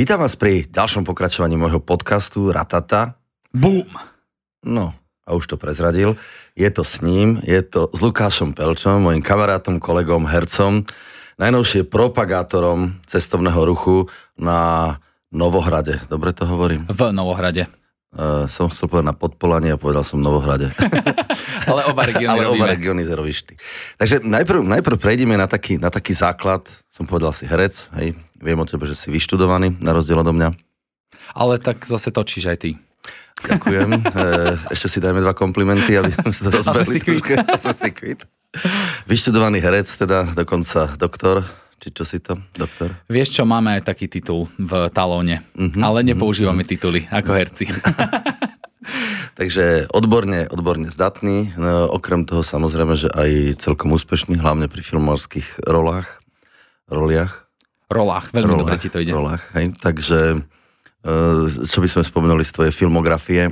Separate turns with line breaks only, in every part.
Vítam vás pri ďalšom pokračovaní môjho podcastu Ratata.
Boom!
No, a už to prezradil. Je to s ním, je to s Lukášom Pelčom, mojim kamarátom, kolegom, hercom, najnovšie propagátorom cestovného ruchu na Novohrade. Dobre to hovorím?
V Novohrade.
Uh, som chcel povedať na Podpolanie a povedal som Novohrade.
Ale oba regióny
Ale oba regióny. Takže najprv, najprv prejdeme na taký, na taký základ. Som povedal si herec, hej. Viem o tebe, že si vyštudovaný, na rozdiel odo mňa.
Ale tak zase točíš aj ty.
Ďakujem. E, ešte si dajme dva komplimenty, aby sme sa to rozbehli. A sme si kvit. Vyštudovaný herec, teda dokonca doktor. Či čo si to? Doktor?
Vieš čo, máme aj taký titul v talóne,
Mhm,
ale nepoužívame tituly ako herci.
Takže odborne, odborne zdatný. No, okrem toho samozrejme, že aj celkom úspešný, hlavne pri filmárskych rolách. Roliach.
Rolách, veľmi dobre ti to ide.
Rolách, hej. Takže e, čo by sme spomenuli z tvojej filmografie?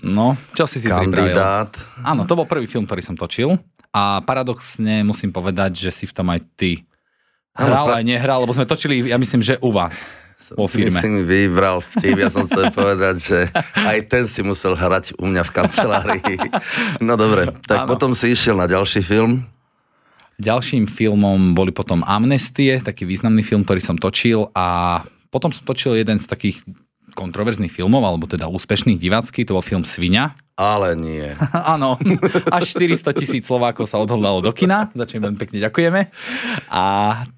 No, čo si si pripravil?
Kandidát.
Áno, to bol prvý film, ktorý som točil a paradoxne musím povedať, že si v tom aj ty hral
pra-
aj nehral, lebo sme točili, ja myslím, že u vás. Vo firme.
mi vybral vtip, ja som chcel povedať, že aj ten si musel hrať u mňa v kancelárii. No dobre, tak
Áno.
potom si išiel na ďalší film.
Ďalším filmom boli potom Amnestie, taký významný film, ktorý som točil a potom som točil jeden z takých kontroverzných filmov, alebo teda úspešných divácky, to bol film Svinia.
Ale nie.
Áno, až 400 tisíc Slovákov sa odhodlalo do kina, za čo veľmi pekne ďakujeme. A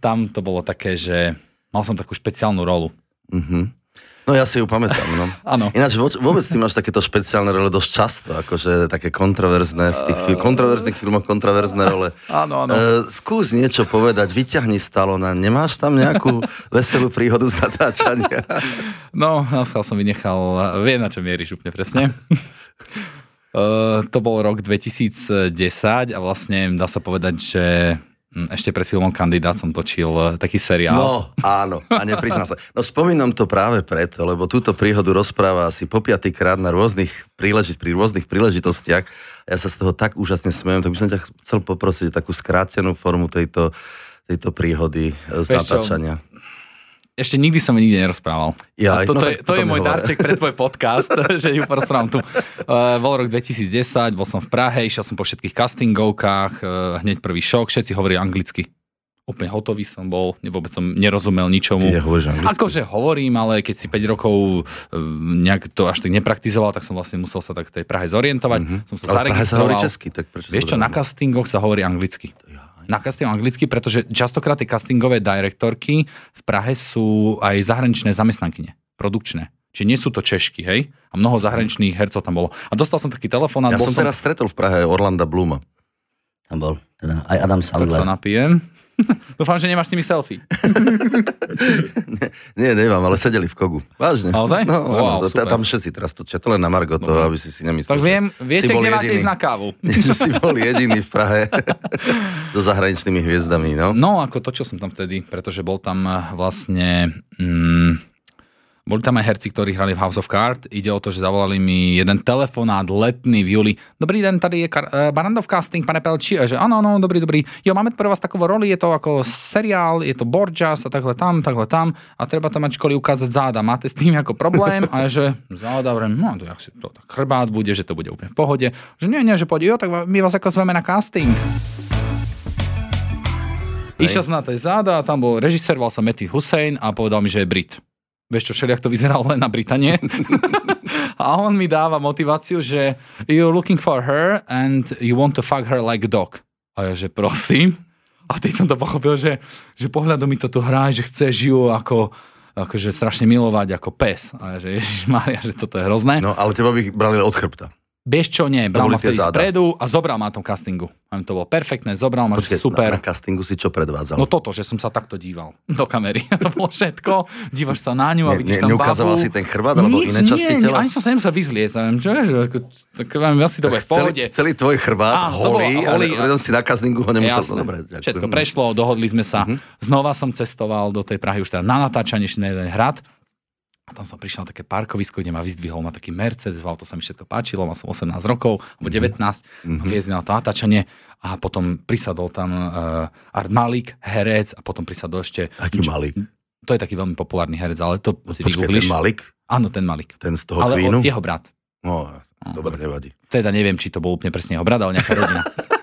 tam to bolo také, že mal som takú špeciálnu rolu.
Mhm. No ja si ju pamätám, no.
Áno.
Ináč vôbec ty máš takéto špeciálne role dosť často, akože také kontroverzné v tých fil- kontroverzných filmoch, kontroverzné role.
Áno, áno.
E, skús niečo povedať, vyťahni Stalona, nemáš tam nejakú veselú príhodu z natáčania?
No, Naschal som vynechal, vie na čo mieríš úplne presne. Uh, to bol rok 2010 a vlastne dá sa povedať, že ešte pred filmom Kandidát som točil eh, taký seriál.
No, áno, a neprizná sa. No spomínam to práve preto, lebo túto príhodu rozpráva asi po piatýkrát na rôznych príležit, pri rôznych príležitostiach. Ja sa z toho tak úžasne smejem, tak by som ťa chcel poprosiť takú skrátenú formu tejto, tejto príhody e, z
čo?
natáčania.
Ešte nikdy som nikde nerozprával.
Jaj,
a toto
no
je,
tak
to je môj
nehovor.
darček pre tvoj podcast, že ju porozprávam tu. Uh, bol rok 2010, bol som v Prahe, išiel som po všetkých castingovkách, uh, hneď prvý šok, všetci hovorí anglicky. Úplne hotový som bol, vôbec som nerozumel ničomu.
Ty nehovoríš anglicky?
Akože hovorím, ale keď si 5 rokov e, nejak to až tak nepraktizoval, tak som vlastne musel sa tak v tej Prahe zorientovať. Mm-hmm. Som sa.
Ale v Prahe sa hovorí
zaregistroval.
česky, tak prečo
Vieš čo, na castingoch sa hovorí anglicky. Na castingu anglicky, pretože častokrát tie castingové direktorky v Prahe sú aj zahraničné zamestnankyne, produkčné. Čiže nie sú to Češky, hej? A mnoho zahraničných hercov tam bolo. A dostal som taký telefón a
Ja som teraz stretol v Prahe Orlanda Bluma.
Tam bol teda aj Adam
Tak sa
Sandler.
napijem. Dúfam, že nemáš s nimi selfie.
Nie, nemám, ale sedeli v Kogu. Vážne.
Naozaj?
No,
Wow,
áno, tam všetci teraz točia. To len na Margo, to, aby si si nemyslel.
Tak viem, viete, kde máte ísť na kávu.
že si bol jediný v Prahe so zahraničnými hviezdami, no.
No, ako točil som tam vtedy, pretože bol tam eh, vlastne... Mm, boli tam aj herci, ktorí hrali v House of Cards. Ide o to, že zavolali mi jeden telefonát letný v júli. Dobrý den, tady je Kar- uh, Barandov casting, pane Pelči. A že áno, áno, dobrý, dobrý. Jo, máme pre vás takovou roli, je to ako seriál, je to Borgias a takhle tam, takhle tam. A treba tam mať školy ukázať záda. Máte s tým ako problém? A že záda, vrem, no to, jak si to tak chrbát bude, že to bude úplne v pohode. Že nie, nie, že poď, jo, tak my vás ako zveme na casting. Išiel som na tej záda a tam bol režisér, volal sa Matty Hussein a povedal mi, že je Brit. Vieš čo, všelijak to vyzeralo len na Britanie. a on mi dáva motiváciu, že you're looking for her and you want to fuck her like a dog. A ja, že prosím. A teď som to pochopil, že, že pohľadom mi to tu hrá, že chce ju ako, akože strašne milovať ako pes. A ja, že ježišmária, že toto je hrozné.
No, ale teba by brali od chrbta.
Vieš čo, nie, bral ma vtedy
záda.
spredu a zobral ma na tom castingu. A to bolo perfektné, zobral ma,
Počkej,
super.
Na, na castingu si čo predvádzal?
No toto, že som sa takto díval do kamery. to bolo všetko. Dívaš sa na ňu a
Ne-
vidíš
ne-
tam
neukazoval
babu.
si ten chrbát alebo iné časti
nie,
tela?
Ani som sa nemusel vyzliecť. Neviem, čo, že, tak vám asi to bude v pohode.
celý, celý tvoj chrbát holý,
holý
ale
a-
si na castingu ho nemusel.
Jasné.
Dobre, ďakujem.
Všetko prešlo, dohodli sme sa.
Mhm.
Znova som cestoval do tej Prahy už teda na natáčanie jeden hrad. A tam som prišiel na také parkovisko, kde ma vyzdvihol ma taký Mercedes, auto sa mi všetko páčilo, mal som 18 rokov, alebo 19, mm-hmm. viezli na to natáčanie a potom prisadol tam uh, Art Malik, herec a potom prisadol ešte
Aký malý.
To je taký veľmi populárny herec, ale to si
Počkaj, ten
vygooglíš.
Malik,
Áno, ten Malik.
ten z toho
Ale
Queenu?
jeho brat.
No, dobre, nevadí.
Teda neviem, či to bol úplne presne jeho brat, ale nejaká rodina.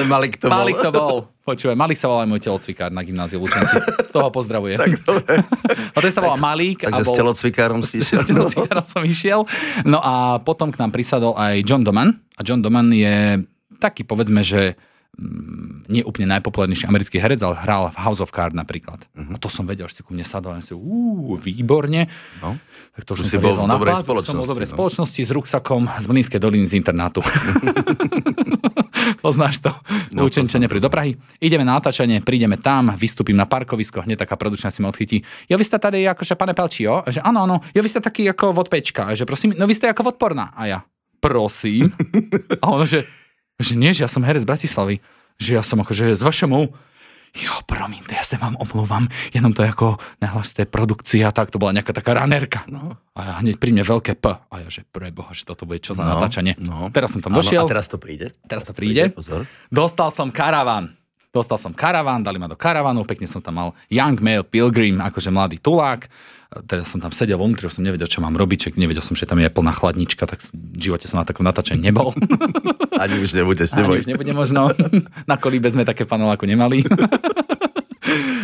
Ale Malik to bol.
Malik to bol. Počúvaj, Malik sa volá môj telocvikár na gymnáziu Lučenci. Toho pozdravujem.
Tak dobre.
A sa volá Malík. a
Takže s
bol...
telocvikárom si išiel.
S telocikárom som išiel. No a potom k nám prisadol aj John Doman. A John Doman je taký, povedzme, že mm, nie úplne najpopulárnejší americký herec, ale hral v House of Cards napríklad. Uh-huh. A to som vedel, že si ku mne sadol a si, uú, výborne.
No.
Tak to
Už si bol v
na
dobrej
plac, už som bol v
spoločnosti,
dobrej
no.
spoločnosti s ruksakom z Mlínskej doliny z internátu. Poznáš to?
No,
Učenčenie pri do Prahy. Ideme na natáčanie, prídeme tam, vystúpim na parkovisko, hneď taká produkčná si ma odchytí. Jo, vy ste tady akože pane Pelčio? Že áno, áno. Jo, vy ste taký ako od Pečka. A že prosím, no vy ste ako odporná. A ja, prosím. A ono, že, že nie, že ja som herec z Bratislavy. Že ja som akože z vašemu jo, promiňte, ja sa vám omlúvam, jenom to je ako, je produkcia, tak to bola nejaká taká ranerka.
No.
A hneď pri mne veľké P. A ja, že preboha, že toto bude čo za
No,
natáčanie.
no.
Teraz som tam
Áno,
došiel,
A teraz to príde?
teraz to príde.
Pozor.
Dostal som karavan. Dostal som karavan, dali ma do karavanu, pekne som tam mal Young Male Pilgrim, akože mladý tulák. Teda som tam sedel vnútri, už som nevedel, čo mám robiť, čak nevedel som, že tam je plná chladnička, tak v živote som na takom natáčaní nebol.
Ani už nebudeš,
Ani
neboj.
už nebude možno. Na kolíbe sme také paneláku nemali.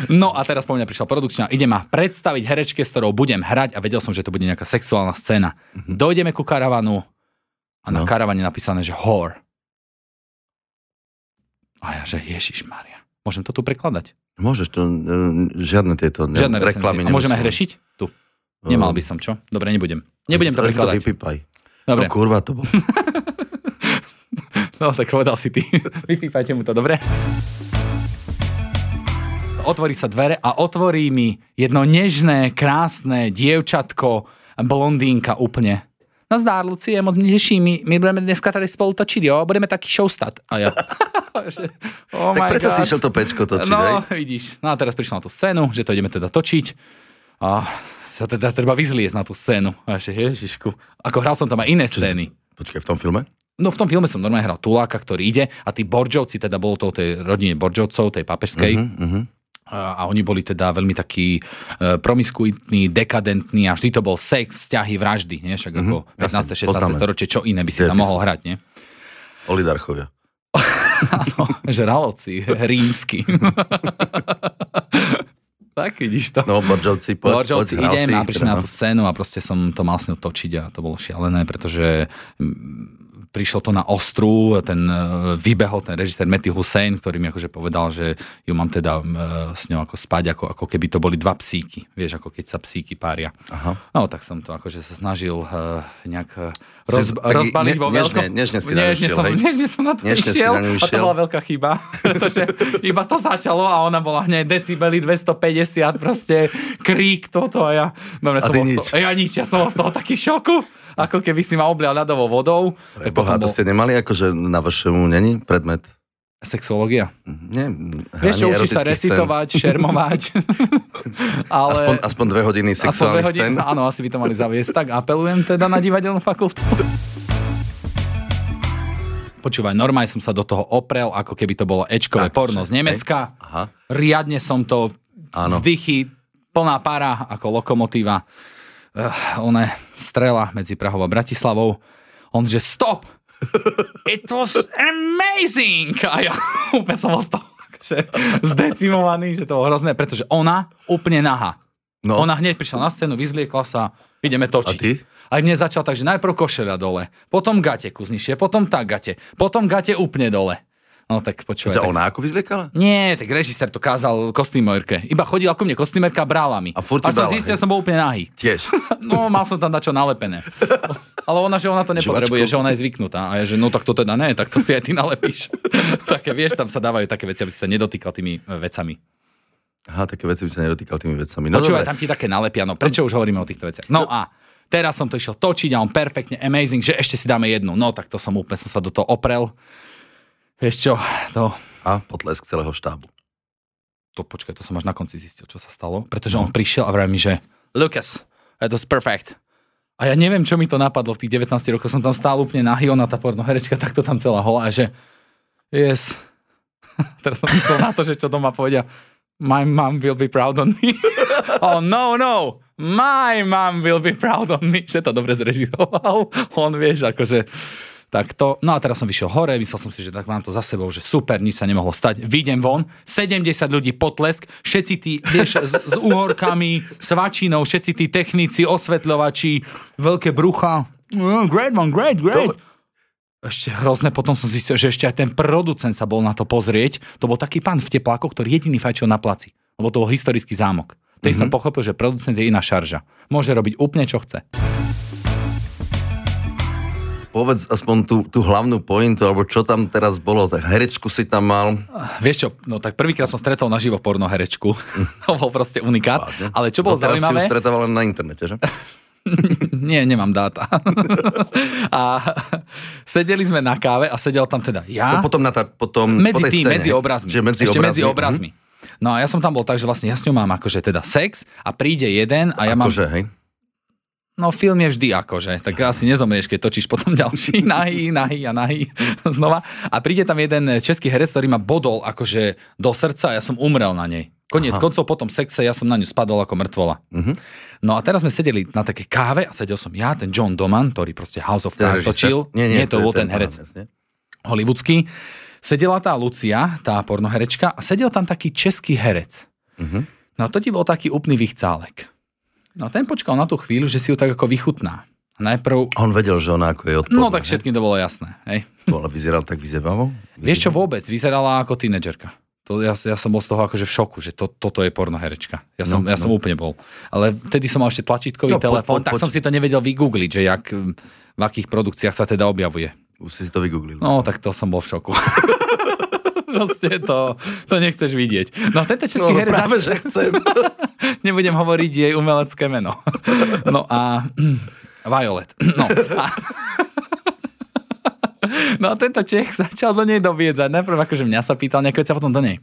No a teraz po mňa prišla produkčná. Ide ma predstaviť herečke, s ktorou budem hrať a vedel som, že to bude nejaká sexuálna scéna. Dojdeme ku karavanu a na
No.
karavane napísané, že whore. A ja, že Ježiš Maria. Môžem to tu prekladať?
Môžeš, to, e, žiadne tieto ne,
Žiadne
reklamy.
A môžeme hrešiť? Tu. Nemal by som, čo? Dobre, nebudem. Nebudem to prekladať.
vypípaj.
Dobre,
No kurva to bol.
no tak povedal si ty. Vypípajte mu to, dobre? Otvorí sa dvere a otvorí mi jedno nežné, krásne dievčatko, blondínka úplne. Nazdár, Lucie, moc mě teší, my, my budeme dneska tady spolu točiť, jo? Budeme taký showstat. A ja... že, oh
tak
my
prečo si išiel to pečko točiť,
No,
hej?
vidíš. No a teraz prišla na tú scénu, že to ideme teda točiť. A sa teda treba vyzliesť na tú scénu. A ešte, ježišku. Ako hral som tam aj iné scény.
Počkaj, v tom filme?
No v tom filme som normálne hral Tuláka, ktorý ide a tí Borđovci, teda bolo to o tej rodine Borđovcov, tej papežskej.
Uh-huh, uh-huh.
A, a oni boli teda veľmi takí e, promiskuitní, dekadentní a vždy to bol sex, vzťahy, vraždy. Nie? Však ako
Mhm, jasne,
15. 16.
poznáme.
storočie, čo iné by si tam mohol hrať, nie?
Olidarchovia.
Áno, žralovci, rímsky. tak vidíš to.
No, Boržovci, poď,
Boržovci,
poď,
idem a prišli
teda,
na
no.
tú scénu a proste som to mal s ňou točiť a to bolo šialené, pretože mm, prišlo to na ostru, ten e, vybehol ten režisér Matthew Hussein, ktorý mi akože povedal, že ju mám teda e, s ňou ako spať, ako, ako keby to boli dva psíky. Vieš, ako keď sa psíky pária.
Aha.
No tak som to akože sa snažil uh, nejak roz,
Si
rozbaliť
ne-
vo veľkom.
nežne- nežne si
nežne som, nežne som na to
Nežne
išiel
na
a to bola veľká chyba, pretože iba to začalo a ona bola hneď decibeli 250, proste krík toto a ja, dobre,
A
som
nič.
toho, ja nič, ja som z toho taký šoku, ako keby si ma oblial ľadovou vodou.
Pre Boha, to
bol
ste nemali akože na vašemu není predmet?
sexuológia.
Nie,
Vieš čo, učíš sa
erotických scén.
recitovať, šermovať, ale...
Aspoň, aspoň dve hodiny
Aspoň dve
sexuálnych
hodiny,
scén.
áno, asi by to mali zaviesť. Tak apelujem teda na divadelnú fakultu. Počúvaj, normálne som sa do toho oprel, ako keby to bolo Ečkové
Tak,
porno
že-
z Nemecka.
Aha.
Riadne som to
Áno.
vzdychy, plná para ako lokomotíva. Uh, one strela medzi Prahou a Bratislavou. On že stop! It was amazing! A ja úplne som z toho akože zdecimovaný, že to bolo hrozné, pretože ona úplne naha.
No.
Ona hneď prišla na scénu, vyzliekla sa, ideme točiť.
A ty?
A mne začal tak, že najprv košeľa dole, potom gate kuznišie, potom tak gate, potom gate úplne dole. No tak počúvaj.
Ťa
Tak...
ona ako vyzliekala?
Nie, tak režisér to kázal kostýmojrke. Iba chodila ku mne kostýmerka a brala mi.
A furt
Až som zistil,
hej?
som bol úplne nahý.
Tiež.
No, mal som tam dačo nalepené. Ale ona, že ona to nepotrebuje,
Žvačku.
že ona je zvyknutá. A ja, že no tak to teda ne, tak to si aj ty nalepíš. také, vieš, tam sa dávajú také veci, aby si sa nedotýkal tými e, vecami.
Aha, také veci by sa nedotýkal tými vecami. No
Počúvaj, tam ti také nalepia, no prečo už hovoríme o týchto veciach? No a teraz som to išiel točiť a on perfektne amazing, že ešte si dáme jednu. No tak to som úplne som sa do toho oprel. Vieš čo, to,
A potlesk celého štábu.
to počkaj, to som až na konci zistil, čo sa stalo. Pretože on prišiel a vraví mi, že Lucas, that was perfect. A ja neviem, čo mi to napadlo v tých 19 rokoch. Som tam stál úplne nahý, ona tá porno herečka, takto tam celá holá. A že yes. Teraz som myslel na to, že čo doma povedia. My mom will be proud on me. oh no, no. My mom will be proud on me. Že to dobre zrežiroval. On vieš, akože tak to, no a teraz som vyšiel hore, myslel som si, že tak mám to za sebou, že super, nič sa nemohlo stať. Vidím von, 70 ľudí potlesk, všetci tí, vieš, s, s uhorkami, svačinou, všetci tí technici, osvetľovači, veľké brucha. Oh, great one, great, great. To... Ešte hrozné, potom som zistil, že ešte aj ten producent sa bol na to pozrieť. To bol taký pán v teplákoch, ktorý jediný fajčil na placi. Lebo to bol historický zámok. Tej mm-hmm. som pochopil, že producent je iná šarža. Môže robiť úplne, čo chce
povedz aspoň tú, tú hlavnú pointu, alebo čo tam teraz bolo, tak herečku si tam mal.
Vieš čo, no tak prvýkrát som stretol naživo porno herečku. to bol proste unikát. Vážne? Ale čo bolo teraz zaujímavé...
si ju stretával len na internete, že?
Nie, nemám dáta. a sedeli sme na káve a sedel tam teda ja.
No potom na tá, potom
medzi
po
tým,
scéne,
medzi obrazmi.
Že medzi
Ešte
obrazmi.
medzi obrazmi. Mm-hmm. No a ja som tam bol tak, že vlastne ja s ňou mám akože teda sex a príde jeden a ja
akože,
mám...
hej?
No film je vždy akože, tak asi nezomrieš, keď točíš potom ďalší nahý, nahý a nahý znova. A príde tam jeden český herec, ktorý ma bodol akože do srdca a ja som umrel na nej. Koniec Aha. koncov po tom sexe ja som na ňu spadol ako mŕtvola. Uh-huh. No a teraz sme sedeli na také káve a sedel som ja, ten John Doman, ktorý proste House of Cards točil.
Nie, nie,
nie, to, bol ten herec aha, hollywoodský. Sedela tá Lucia, tá pornoherečka a sedel tam taký český herec. Uh-huh. No a to ti bol taký úplný vychcálek. No ten počkal na tú chvíľu, že si ju tak ako vychutná. Najprv...
On vedel, že ona ako je odporná.
No tak všetkým to bolo jasné. Hej.
Ale vyzeral tak vyzebavo?
Vieš čo vôbec? Vyzerala ako tínedžerka. To, ja, ja som bol z toho akože v šoku, že to, toto je pornoherečka. Ja som, no, ja no. som úplne bol. Ale vtedy som mal ešte tlačítkový no, telefón, po, po, tak po, som si to nevedel vygoogliť, že jak, v akých produkciách sa teda objavuje.
Už si si to vygooglil.
No, tak to som bol v šoku. Proste to, to nechceš vidieť. No tento český no, herec...
Práve, že chcem.
Nebudem hovoriť jej umelecké meno. No a... Violet. No a... No a tento Čech začal do nej doviedzať. Najprv akože mňa sa pýtal nejaké veci a potom do nej.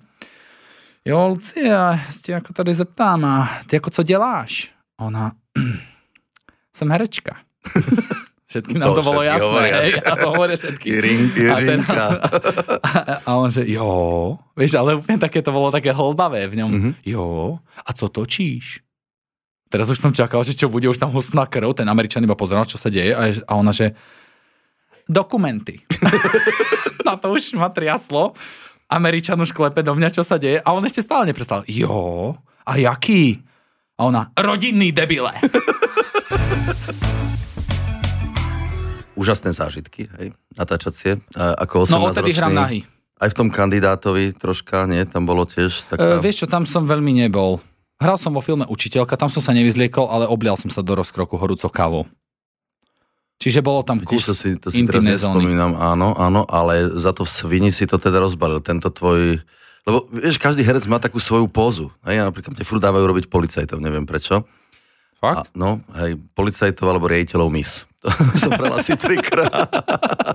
Jo, Lucia, ste ako tady zeptám, a ty ako co děláš? Ona, jsem herečka. Všetkým nám to, to bolo jasné, hovoria. hej? A to hovoria všetky.
a, teraz,
a, a on že, jo, vieš, ale úplne také to bolo také hlbavé v ňom. Mm-hmm. Jo, a co točíš? Teraz už som čakal, že čo bude, už tam hustná krv, ten Američan iba pozeral, čo sa deje a, a ona, že dokumenty. na to už ma triaslo. Američan už klepe do mňa, čo sa deje a on ešte stále neprestal. Jo, a jaký? A ona, rodinný debile.
úžasné zážitky, hej, natáčacie, ako 18
No odtedy hrám nahy.
Aj v tom kandidátovi troška, nie? Tam bolo tiež taká...
E, vieš čo, tam som veľmi nebol. Hral som vo filme Učiteľka, tam som sa nevyzliekol, ale oblial som sa do rozkroku horúco kávou. Čiže bolo tam kus
to si, to si teraz nespomínam, áno, áno, ale za to v Svini si to teda rozbalil, tento tvoj... Lebo vieš, každý herec má takú svoju pózu. Hej, napríklad tie furt dávajú robiť policajtov, neviem prečo.
Fakt?
A, no, hej, policajtov alebo riaditeľov mis. To som bral asi trikrát.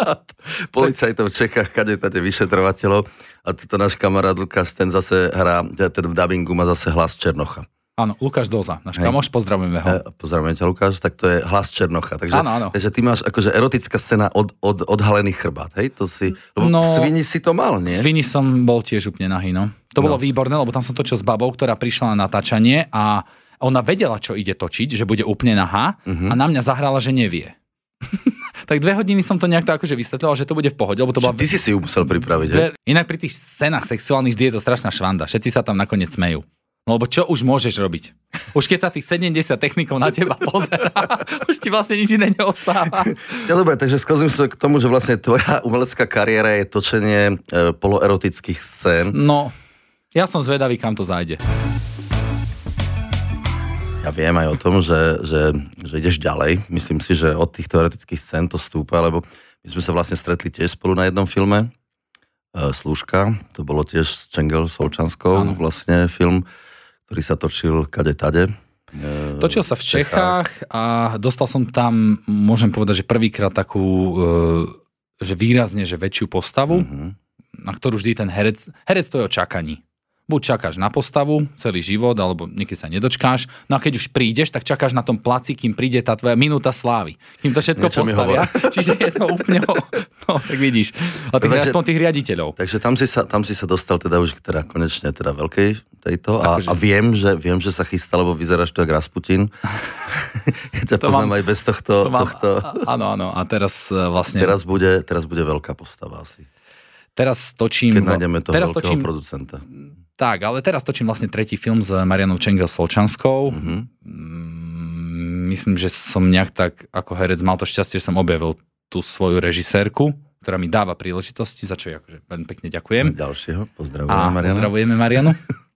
Policajtov v Čechách, kade táte vyšetrovateľov. A toto náš kamarát Lukáš, ten zase hrá, ten v dubbingu má zase hlas Černocha.
Áno, Lukáš Doza, náš kamoš, pozdravujeme ho.
Pozdravujem ťa, Lukáš, tak to je hlas Černocha. Takže,
áno, áno.
takže ty máš akože erotická scéna od, od, odhalený chrbát, hej? To si, lebo no, v Svini si to mal, nie?
V Svini som bol tiež úplne nahý, no. To no. bolo výborné, lebo tam som točil s babou, ktorá prišla na natáčanie a ona vedela, čo ide točiť, že bude úplne nahá uh-huh. a na mňa zahrala, že nevie. tak dve hodiny som to nejak tak akože vysvetlil, že to bude v pohode. Lebo to bola...
Ty si si ju musel pripraviť. Dve...
Inak pri tých scénach sexuálnych vždy je to strašná švanda. Všetci sa tam nakoniec smejú. No lebo čo už môžeš robiť? Už keď sa tých 70 technikov na teba pozerá, už ti vlastne nič iné neostáva.
Ja dobre, takže sklzím sa k tomu, že vlastne tvoja umelecká kariéra je točenie e, poloerotických scén.
No, ja som zvedavý, kam to zájde
ja viem aj o tom, že, že, že ideš ďalej. Myslím si, že od tých teoretických scén to stúpa, lebo my sme sa vlastne stretli tiež spolu na jednom filme. E, Služka, to bolo tiež s Čengel Solčanskou, ano. vlastne film, ktorý sa točil kade tade.
E, točil sa v Čechách a dostal som tam, môžem povedať, že prvýkrát takú, e, že výrazne, že väčšiu postavu, uh-huh. na ktorú vždy ten herec, herec to je o čakaní buď čakáš na postavu celý život, alebo niekedy sa nedočkáš. No a keď už prídeš, tak čakáš na tom placi, kým príde tá tvoja minúta slávy. Kým to všetko Niečo postavia. Čiže je to úplne No, tak vidíš. A tak
Takže-
aspoň tých riaditeľov.
Takže tam si, sa, tam si sa dostal teda už teda konečne teda veľkej tejto a,
Akože-
a viem, že, viem, že sa chystá, lebo vyzeráš tu jak Rasputin. ja ťa
To
poznám
mám-
aj bez tohto.
To mám,
tohto.
áno, áno. A teraz e, vlastne...
Teraz, bude, teraz bude veľká postava asi.
teraz točím...
Keď nájdeme toho
teraz
veľkého
točím,
producenta.
Tak, ale teraz točím vlastne tretí film s Marianou Čengel Solčanskou.
Mhm.
Mm, Myslím, že som nejak tak ako herec mal to šťastie, že som objavil tú svoju režisérku, ktorá mi dáva príležitosti, za čo ja akože veľmi pekne ďakujem.
Ďalšieho, pozdravujem
A
Mariana.
pozdravujeme Marianu.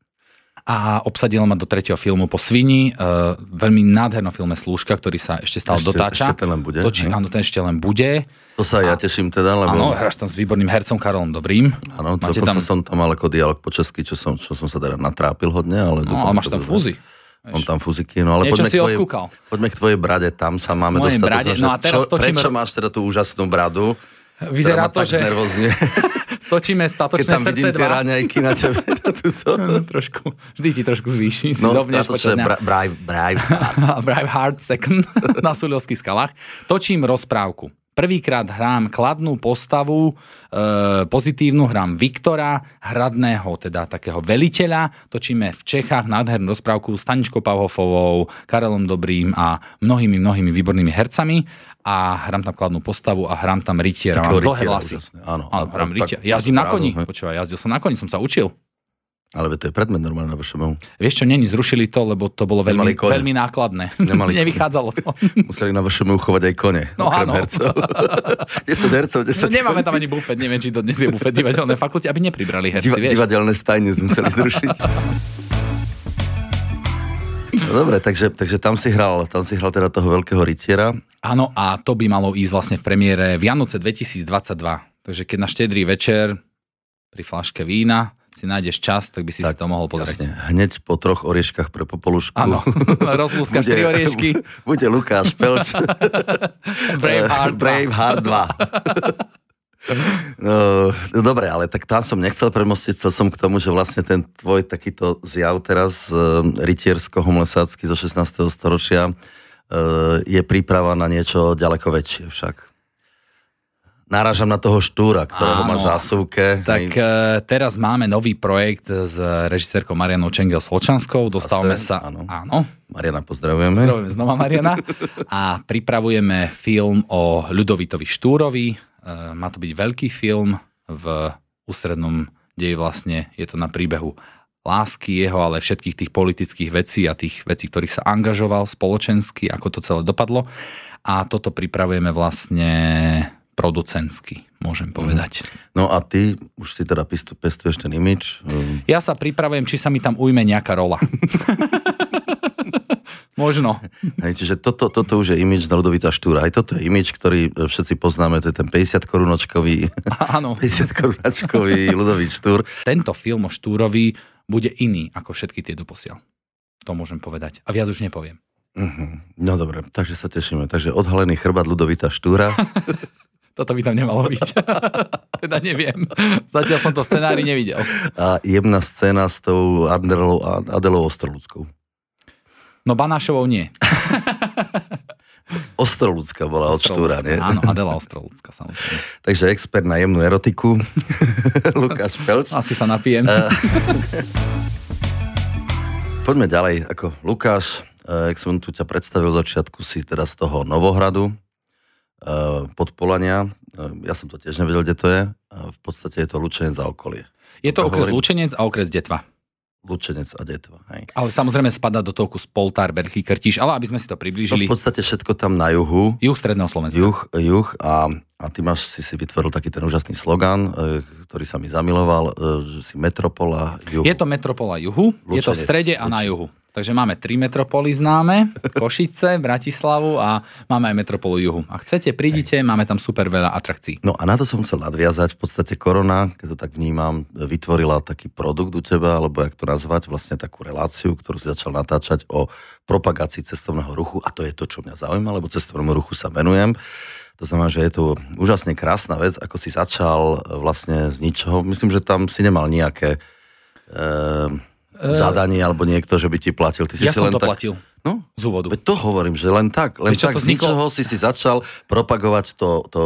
A obsadila ma do tretieho filmu po Svini. Uh, veľmi nádhernom filme Slúžka, ktorý sa ešte stále
Ešte-
dotáča.
ešte ten len bude,
Točí, áno, ten ešte len bude.
To sa aj ja teším teda, lebo...
Áno, hráš tam s výborným hercom Karolom Dobrým.
Áno,
Máte tam-
som tam mal ako dialog po česky, čo som, čo som sa teda natrápil hodne, ale...
No, ale máš tam fúzy.
Mám tam fúziky, no ale
Niečo
poďme
si
k, tvojej,
odkúkal.
poďme k tvojej brade, tam sa máme
Mojej
dostať.
brade, no a teraz
čo,
točíme-
Prečo máš teda tú úžasnú bradu?
Vyzerá to, že. točíme
Keď
statočné
tam vidím tie
2.
raňajky na tebe. na túto.
trošku, vždy ti trošku zvýši. Si
No,
dobneš počas dňa.
bra, brave, brave.
Braveheart Second na Suľovských skalách. Točím rozprávku. Prvýkrát hrám kladnú postavu, e, pozitívnu, hrám Viktora, hradného, teda takého veliteľa. Točíme v Čechách nádhernú rozprávku s Taničkou Pavhofovou, Karelom Dobrým a mnohými, mnohými výbornými hercami. A hrám tam kladnú postavu a hrám tam rytiera. Mám dlhé vlasy.
Áno,
Áno, hrám rytiera. Jazdím na koni. Počúvaj, jazdil som na koni, som sa učil.
Ale to je predmet normálne na vašom.
Vieš čo, není, zrušili to, lebo to bolo veľmi, veľmi nákladné.
Nemali-
Nevychádzalo to.
Museli na vašom uchovať aj kone.
No
okrem
áno.
hercov. 10 hercov, 10
Nemáme
koní.
tam ani bufet, neviem, či to dnes je bufet divadelnej fakulte, aby nepribrali herci,
Diva,
vieš.
divadelné stajne museli zrušiť. No dobre, takže, takže tam si hral, tam si hral teda toho veľkého rytiera.
Áno, a to by malo ísť vlastne v premiére Vianoce 2022. Takže keď na štedrý večer pri flaške vína si nájdeš čas, tak by si tak, si to mohol pozrieť.
Jasne, hneď po troch orieškach pre popolušku.
Áno, rozlúskaš tri oriešky,
Bude Lukáš Pelč.
Braveheart 2.
Braveheart 2. No, no dobre, ale tak tam som nechcel premostiť, chcel som k tomu, že vlastne ten tvoj takýto zjav teraz e, rytiersko-homolesácky zo 16. storočia e, je príprava na niečo ďaleko väčšie však. Náražam na toho štúra, ktorého
Áno.
máš v zásuvke.
Tak e, teraz máme nový projekt s režisérkou Marianou Čengel Solčanskou. Dostávame
Zase?
sa...
Áno.
Áno.
Mariana, pozdravujeme.
Zdravujeme znova Mariana. A pripravujeme film o Ľudovitovi Štúrovi. E, Má to byť veľký film v ústrednom deji vlastne. Je to na príbehu lásky jeho, ale všetkých tých politických vecí a tých vecí, ktorých sa angažoval spoločensky, ako to celé dopadlo. A toto pripravujeme vlastne producentsky, môžem povedať.
No a ty už si teda pestuješ ten imič.
Ja sa pripravujem, či sa mi tam ujme nejaká rola. Možno.
Hej, čiže toto, toto už je imič na Ludovita Štúra. Aj toto je imič, ktorý e, všetci poznáme, to je ten 50 korunočkový,
Áno.
50 korunočkový Ludovít Štúr.
Tento film o Štúrovi bude iný ako všetky tie doposiaľ. To môžem povedať. A viac už nepoviem.
Mhm. No dobre, takže sa tešíme. Takže odhalený chrbát Ludovita Štúra.
Toto by tam nemalo byť. teda neviem. Zatiaľ som to scenári nevidel.
a jemná scéna s tou Adelou, Adelou Ostroludskou.
No Banášovou nie.
Ostroludská bola od Štúra, nie?
Áno, Adela Ostrolúcka, samozrejme.
Takže expert na jemnú erotiku. Lukáš Pelč.
Asi sa napijem.
Poďme ďalej. Ako Lukáš, eh, jak som tu ťa predstavil v začiatku, si teda z toho Novohradu, eh, Podpolania. Eh, Ja som to tiež nevedel, kde to je. Eh, V podstate je to Lučenec za okolie.
Je to okres
hovorím-
Lučenec a okres Detva.
Lučenec a Detva. Hej.
Ale samozrejme spadá do toho kus Poltár, Berchy, Krtiš, ale aby sme si to priblížili.
v podstate všetko tam na juhu,
Juh Stredného Slovenska.
juh, juh a, a ty máš si si vytvoril taký ten úžasný slogan, eh, ktorý sa mi zamiloval, eh, že si metropola juhu.
Je to metropola juhu, je to v
Lučenec,
strede a na
Lučenec.
juhu. Takže máme tri metropoly známe, Košice, Bratislavu a máme aj metropolu juhu. Ak chcete, prídite, máme tam super veľa atrakcií.
No a na to som chcel nadviazať. V podstate korona, keď to tak vnímam, vytvorila taký produkt u teba, alebo jak to nazvať, vlastne takú reláciu, ktorú si začal natáčať o propagácii cestovného ruchu a to je to, čo mňa zaujíma, lebo cestovnému ruchu sa venujem. To znamená, že je to úžasne krásna vec, ako si začal vlastne z ničoho. Myslím, že tam si nemal nejaké e, zadanie alebo niekto, že by ti platil. Ty si
Ja
si
som
len
to
tak,
platil.
No,
z úvodu.
veď to hovorím, že len tak, len
čo
tak z ničoho si si začal propagovať to, to,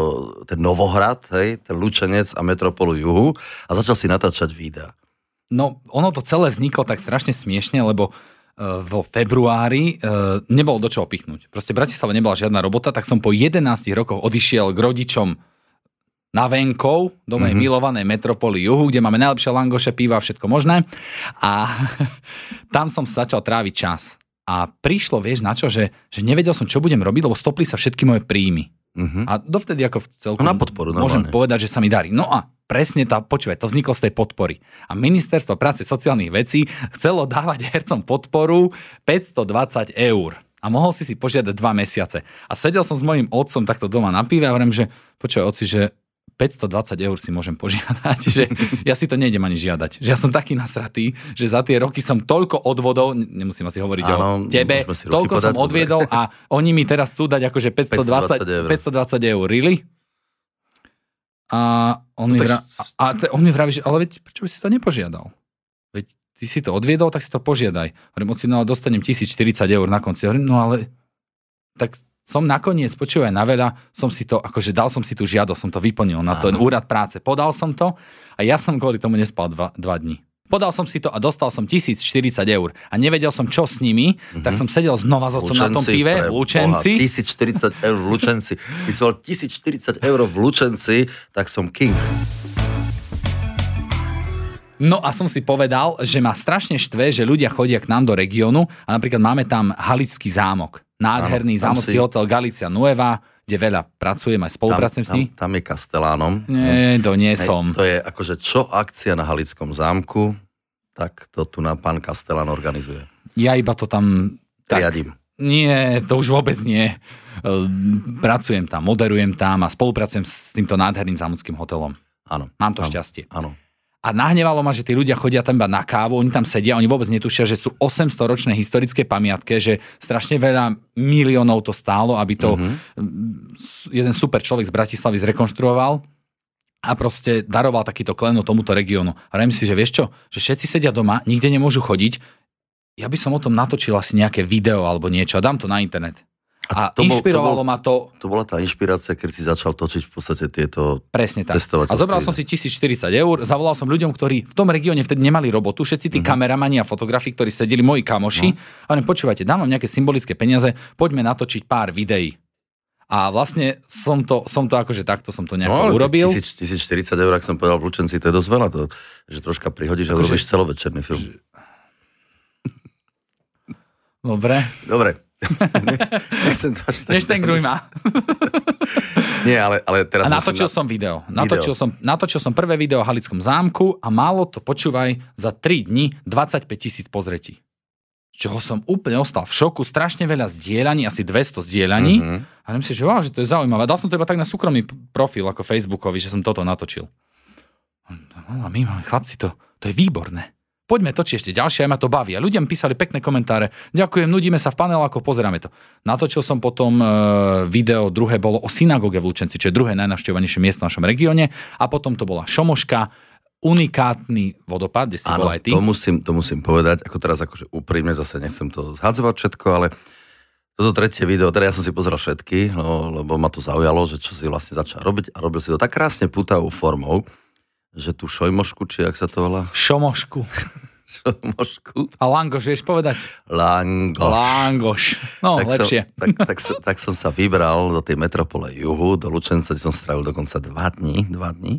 ten Novohrad, hej, ten Lučenec a Metropolu Juhu a začal si natáčať videá.
No, ono to celé vzniklo tak strašne smiešne, lebo e, vo februári e, nebolo do čoho pichnúť. Proste v Bratislave nebola žiadna robota, tak som po 11 rokoch odišiel k rodičom na venkov do mojej mm-hmm. milovanej metropoly juhu, kde máme najlepšie langoše, piva a všetko možné. A tam som začal tráviť čas. A prišlo, vieš, na čo, že, že nevedel som, čo budem robiť, lebo stopli sa všetky moje príjmy.
Mhm.
A dovtedy ako v celku
na podporu
môžem
normálne.
povedať, že sa mi darí. No a presne tá, počúvaj, to vzniklo z tej podpory. A ministerstvo práce sociálnych vecí chcelo dávať hercom podporu 520 eur. A mohol si si požiadať dva mesiace. A sedel som s mojím otcom takto doma na pive a hovorím, že počúvaj, oci, že 520 eur si môžem požiadať, že ja si to nejdem ani žiadať. Že ja som taký nasratý, že za tie roky som toľko odvodov, nemusím asi hovoriť
Áno,
o tebe, toľko
podať,
som
dobre.
odviedol a oni mi teraz chcú dať akože 520,
520 eur.
520 eur. Really? A on, mi,
No tak-
vra- a, on mi vraví, že ale veď prečo by si to nepožiadal? Veď ty si to odviedol, tak si to požiadaj. Hovorím, oci, no dostanem 1040 eur na konci. Hovorím, no ale tak som nakoniec, počúvaj, na veľa, som si to, akože dal som si tú žiadosť, som to vyplnil na ten úrad práce. Podal som to a ja som kvôli tomu nespal dva, dva dní. Podal som si to a dostal som 1040 eur. A nevedel som, čo s nimi, tak som sedel znova s otcom na tom pive v Lučenci.
Boha, 1040 eur v Lučenci. Mal 1040 eur v Lučenci, tak som king.
No a som si povedal, že ma strašne štve, že ľudia chodia k nám do regiónu a napríklad máme tam Halický zámok. Nádherný
Áno, tam
zámodský
si-
hotel Galicia Nueva, kde veľa pracujem, aj
Tam,
spolupracujem s
tam,
ním.
tam je Kastelánom.
Nie, to nie
Hej,
som.
To je akože čo akcia na Halickom zámku, tak to tu na pán Kastelán organizuje.
Ja iba to tam... Tak,
Riadím.
nie, to už vôbec nie. Ehm, Pracujem tam, moderujem tam a spolupracujem s týmto nádherným zámodským hotelom.
Áno.
Mám to
áno,
šťastie.
Áno.
A nahnevalo ma, že tí ľudia chodia tam iba na kávu, oni tam sedia, oni vôbec netušia, že sú 800-ročné historické pamiatke, že strašne veľa miliónov to stálo, aby to
Mhm.
mm-hmm. jeden super človek z Bratislavy zrekonštruoval a proste daroval takýto klenot tomuto regiónu. A hovorím si, že vieš čo, že všetci sedia doma, nikde nemôžu chodiť, ja by som o tom natočil asi nejaké video alebo niečo a dám to na internet. A,
to bol-
inšpirovalo
to bol-
ma to
To bola tá inšpirácia, keď si začal točiť v podstate tieto...
Presne tak. A zobral som si 1040 eur, zavolal som ľuďom, ktorí v tom regióne vtedy nemali robotu, všetci tí kameramani a fotografi, ktorí sedeli, moji kamoši,
No.
a hovorím, počúvajte, dám vám nejaké symbolické peniaze, poďme natočiť pár videí. A vlastne som to, som to akože takto som to nejako
ale
urobil.
1000, 1040 eur, ak som povedal v Lučenci, to je dosť veľa. To, že troška prihodíš a
Akože-
urobíš celovečerný film.
Dobre,
Dobre. Nechcem to až tak...
neštengruj ma.
Nie, ale, ale teraz
A natočil
na-
som video. Natočil som, natočil som prvé video o Halickom zámku a málo to, počúvaj, za 3 dní 25 tisíc pozretí. Čoho som úplne ostal v šoku, strašne veľa zdieľaní, asi 200 zdieľaní.
Mhm.
A myslím že, wow, že to je zaujímavé. Dal som to iba tak na súkromný profil ako Facebookovi, že som toto natočil. No, a my máme, chlapci, to, to je výborné. Poďme točiť ešte ďalšie, aj ma to baví. A ľudia mi písali pekné komentáre. Ďakujem, nudíme sa v panelákoch, pozeráme to. Natočil som potom e, video, druhé bolo o synagóge v Lučenci, čo je druhé najnavštevovanejšie miesto v našom regióne. A potom to bola Šomoška, unikátny vodopád, kde si bol
Áno,
aj ty.
to musím, to musím povedať, ako teraz akože úprimne, zase nechcem to zhadzovať všetko, ale toto tretie video, teda ja som si pozrel všetky, no, lebo ma to zaujalo, že čo si vlastne začal robiť a robil si to tak krásne putavou formou, že tú šojmošku, či ak sa to volá,
Šomošku.
šojmošku,
A Langoš, vieš povedať?
langoš.
Langoš. No,
tak
lepšie.
Som, tak, tak, sa- tak som sa vybral do tej metropole juhu, do Lučenca, kde som strávil dokonca dva dní, dva dní.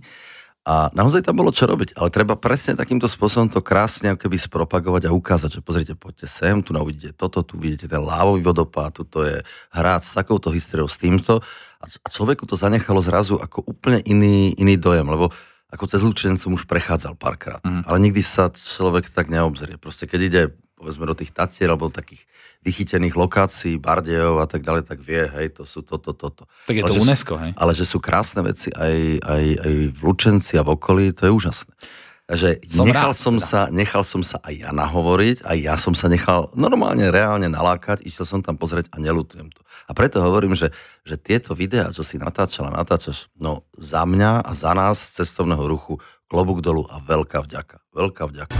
A naozaj tam bolo čo robiť, ale treba presne takýmto spôsobom to krásne keby spropagovať a ukázať, že pozrite, poďte sem, tu uvidíte toto, tu vidíte ten lávový vodopád, tu to je hrad s takouto históriou, s týmto. A, a človeku to zanechalo zrazu ako úplne iný, iný dojem, lebo ako cez Lučenec som už prechádzal párkrát,
Mhm.
ale nikdy sa človek tak neobzrie. Proste keď ide povedzme do tých Tatier alebo do takých vychytených lokácií, Bardejov a tak ďalej, tak vie, hej, to sú toto, toto.
Tak je
Ale
to UNESCO, hej?
Ale že sú krásne veci aj, aj, aj v Lučenci a v okolí, to je úžasné. Takže
Som
nechal,
rád,
som
teda.
sa, nechal som sa aj ja nahovoriť, aj ja som sa nechal normálne, reálne nalákať, išiel som tam pozrieť a nelutujem to. A preto hovorím, že, že tieto videá, čo si natáčal a natáčaš, no za mňa a za nás z cestovného ruchu klobúk dolu a veľká vďaka. Veľká vďaka.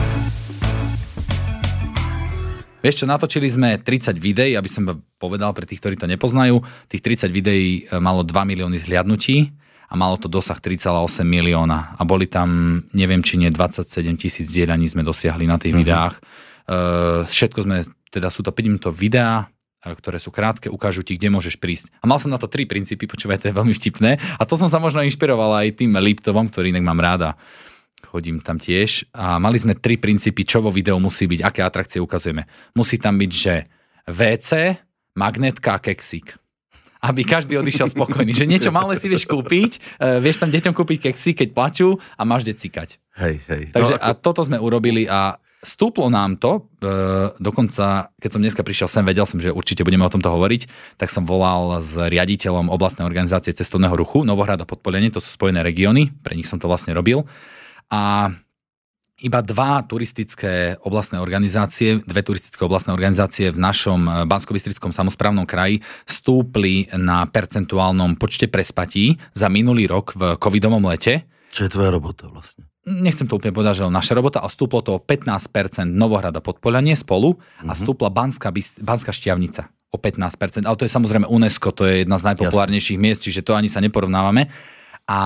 Vieš čo, natočili sme 30 videí, aby som povedal pre tých, ktorí to nepoznajú. Tých 30 videí e, malo 2 milióny zhliadnutí a malo to dosah 3,8 milióna. A boli tam, neviem či nie, 27 tisíc dielaní sme dosiahli na tých uh-huh. videách. Uh, všetko sme, teda sú to 5 minútov videá, ktoré sú krátke, ukážu ti, kde môžeš prísť. A mal som na to tri princípy, počúvaj, to je veľmi vtipné. A to som sa možno inšpiroval aj tým Liptovom, ktorý inak mám ráda. Chodím tam tiež. A mali sme tri princípy, čo vo videu musí byť, aké atrakcie ukazujeme. Musí tam byť, že WC, magnetka a keksík aby každý odišiel spokojný. Že niečo malé si vieš kúpiť, uh, vieš tam deťom kúpiť keksy, keď plačú a máš kde cikať.
Hej, hej.
Takže no, ako... a toto sme urobili a Stúplo nám to, e, dokonca keď som dneska prišiel sem, vedel som, že určite budeme o tomto hovoriť, tak som volal s riaditeľom oblastnej organizácie cestovného ruchu Novohrad a Podpolenie, to sú spojené regióny, pre nich som to vlastne robil. A iba dva turistické oblastné organizácie, dve turistické oblastné organizácie v našom e, bansko samozprávnom kraji stúpli na percentuálnom počte prespatí za minulý rok v covidovom lete.
Čo je tvoja robota vlastne?
nechcem to úplne povedať, že naša robota a stúplo to o 15% Novohrada Podpolianie spolu a mhm. stúpla Banská, Banská šťavnica o 15%, ale to je samozrejme UNESCO, to je jedna z najpopulárnejších miest, čiže to ani sa neporovnávame. A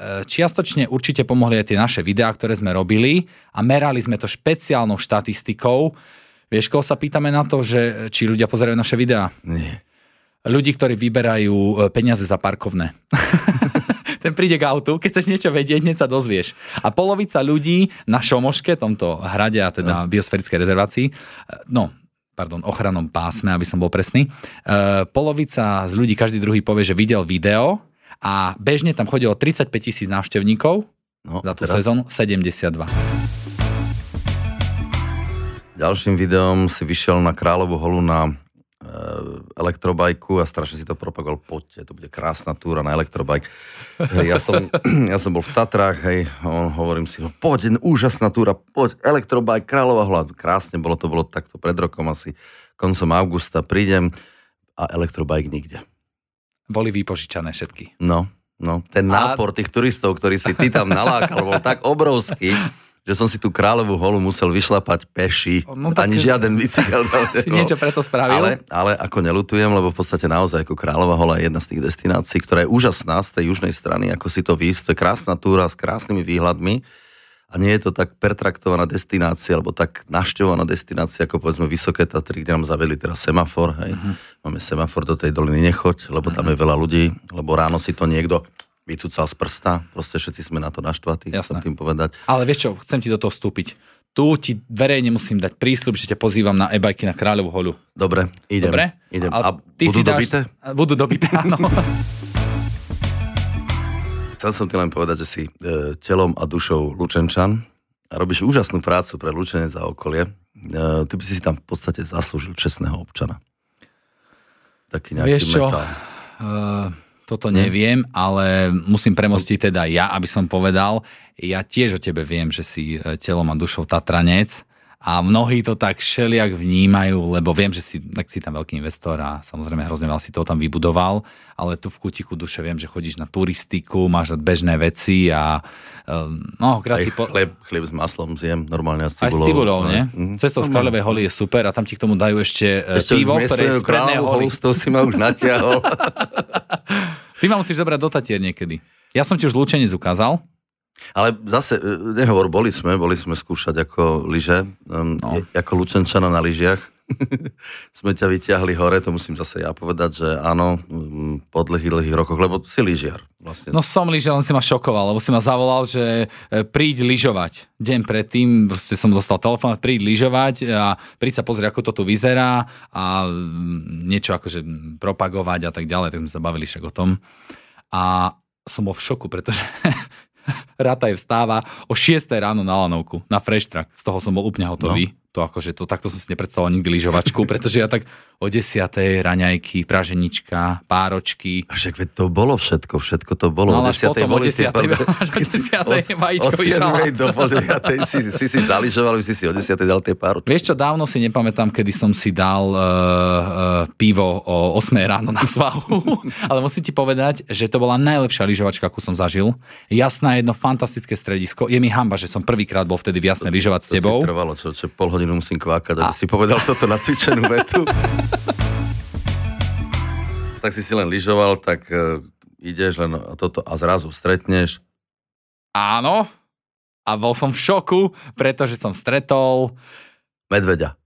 čiastočne určite pomohli aj tie naše videá, ktoré sme robili a merali sme to špeciálnou štatistikou. Vieš, koho sa pýtame na to, že či ľudia pozerajú naše videá?
Nie.
Ľudí, ktorí vyberajú e, peniaze za parkovné. ten príde k autu, keď chceš niečo vedieť, hneď sa dozvieš. A polovica ľudí na Šomoške, tomto hrade a teda no. biosférickej rezervácii, no, pardon, ochrannom pásme, aby som bol presný, uh, polovica z ľudí, každý druhý povie, že videl video a bežne tam chodilo 35 tisíc návštevníkov no, za tú teraz... sezónu, 72.
Ďalším videom si vyšiel na Kráľovú holu na Eh, elektrobajku a strašne si to propagoval, poďte, to bude krásna túra na elektrobajk. Hej, ja, som, ja som bol v Tatrách, hej, on, hovorím si, no, poď, úžasná túra, poď, elektrobajk, Kráľová hľad, krásne bolo to, bolo takto pred rokom asi, koncom augusta prídem a elektrobajk nikde.
Boli vypožičané všetky.
No, no, ten nápor a... tých turistov, ktorý si ty tam nalákal, bol tak obrovský, že som si tú kráľovú holu musel vyšlapať peši. No, tak, Ani žiaden bicykel.
si niečo preto spravil.
Ale, ale ako nelutujem, lebo v podstate naozaj ako kráľová hola je jedna z tých destinácií, ktorá je úžasná z tej južnej strany, ako si to výsť. To je krásna túra s krásnymi výhľadmi. A nie je to tak pertraktovaná destinácia, alebo tak našťovaná destinácia, ako povedzme Vysoké Tatry, kde nám zaveli teraz semafor. Hej. Uh-huh. Máme semafor do tej doliny nechoď, lebo tam je veľa ľudí, lebo ráno si to niekto vycúcal z prsta, proste všetci sme na to naštvatí, chcem tým povedať.
Ale vieš čo, chcem ti do toho vstúpiť. Tu ti verejne musím dať prísľub, že ťa pozývam na e-bajky na Kráľovú holu.
Dobre, idem.
Dobre?
idem.
A, ty
budú
si
dáš... dobité?
Budú dobité, áno.
Chcel som ti len povedať, že si e, telom a dušou Lučenčan a robíš úžasnú prácu pre Lučenec za okolie. E, ty by si si tam v podstate zaslúžil čestného občana. Taký nejaký Vieš čo? Uh,
toto neviem, ale musím premostiť teda ja, aby som povedal, ja tiež o tebe viem, že si e, telom a dušou Tatranec a mnohí to tak šeliak vnímajú, lebo viem, že si, tak si tam veľký investor a samozrejme hrozne veľa si toho tam vybudoval, ale tu v kutiku duše viem, že chodíš na turistiku, máš bežné veci a um, no,
krát po... chlieb, chlieb s maslom zjem, normálne s
cibulou. Aj s cibulou, nie? Mm-hmm. Cestou z Kráľovej holy je super a tam ti k tomu dajú ešte, e, ešte pivo, ktoré je z holy.
to si ma už natiahol.
Ty ma musíš zobrať do Tatier niekedy. Ja som ti už Lučenec ukázal.
Ale zase, e, nehovor, boli sme, boli sme skúšať ako lyže, um, no. ako Lučenčana na lyžiach. sme ťa vyťahli hore, to musím zase ja povedať, že áno, po dlhých, dlhých rokoch, lebo si lyžiar. Vlastne.
No som lyžiar, len si ma šokoval, lebo si ma zavolal, že e, príď lyžovať. Deň predtým proste som dostal telefón, príď lyžovať a príď sa pozrieť, ako to tu vyzerá a niečo akože propagovať a tak ďalej, tak sme sa bavili však o tom. A som bol v šoku, pretože Rataj vstáva o 6 ráno na lanovku, na fresh track. Z toho som bol úplne hotový. No to akože to, takto som si nepredstavoval nikdy lyžovačku, pretože ja tak o 10. raňajky, praženička, páročky.
A však to bolo všetko, všetko to bolo.
No, o 10. potom o 10. Až o 10. vajíčko vyšala.
do pol 9. si, si, si zaližoval, si si o 10. dal tie páročky.
Vieš čo, dávno si nepamätám, kedy som si dal uh, uh, pivo o 8 ráno na svahu, ale musím ti povedať, že to bola najlepšia lyžovačka, akú som zažil. Jasná jedno fantastické stredisko. Je mi hamba, že som prvýkrát bol vtedy v jasné lyžovať s tebou.
To trvalo, čo, čo pol hodinu musím kvákať, aby a... si povedal toto na cvičenú vetu. tak si si len lyžoval, tak uh, ideš len toto a zrazu stretneš.
Áno. A bol som v šoku, pretože som stretol...
Medveďa.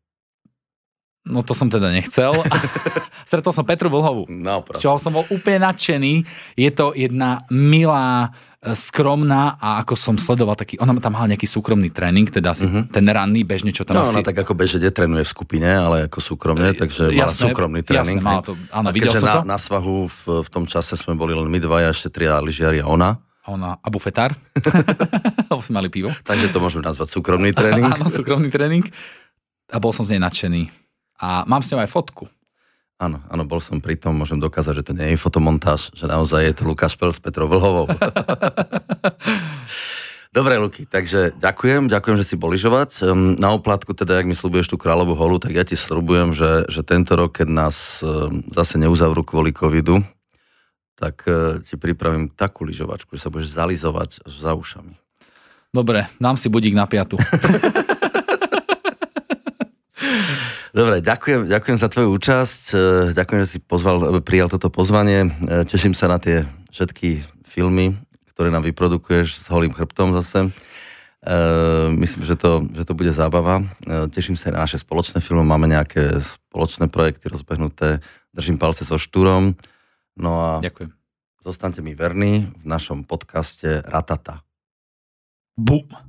No to som teda nechcel. Stretol som Petru Vlhovú.
No,
prosím. Čo som bol úplne nadšený. Je to jedna milá E, skromná a ako som sledoval taký, ona tam mala nejaký súkromný tréning, teda asi uh-huh. ten ranný bežne, čo tam
no,
asi...
ona tak ako bežne netrenuje v skupine, ale ako súkromne, takže jasné, mala súkromný tréning.
Jasné, mala to, áno, videl som
na,
to.
na svahu v, v tom čase sme boli len my dvaja, ešte tria lyžiari a ona.
Ona a bufetár, lebo sme mali pivo.
Takže to môžeme nazvať súkromný tréning.
áno, súkromný tréning. A bol som z nej nadšený. A mám s ňou aj fotku.
Áno, áno, bol som pri tom, môžem dokázať, že to nie je fotomontáž, že naozaj je to Lukáš Pel s Petrou Vlhovou. Dobre, Luky, takže ďakujem, ďakujem, že si bol lyžovať. Ehm, na oplatku, teda, ak mi slúbuješ tú kráľovú holu, tak ja ti slúbujem, že, že tento rok, keď nás ehm, zase neuzavrú kvôli covidu, tak e, ti pripravím takú lyžovačku, že sa budeš zalizovať za ušami.
Dobre, dám si budík na piatu.
Dobre, ďakujem, ďakujem za tvoju účasť. E, ďakujem, že si pozval, e, prijal toto pozvanie. E, teším sa na tie všetky filmy, ktoré nám vyprodukuješ s holým chrbtom zase. myslím, že to, že to bude zábava. teším sa na naše spoločné filmy. Máme nejaké spoločné projekty rozbehnuté. Držím palce so Štúrom. No a
Ďakujem.
zostaňte mi verní v našom podcaste Ratata.
Bum.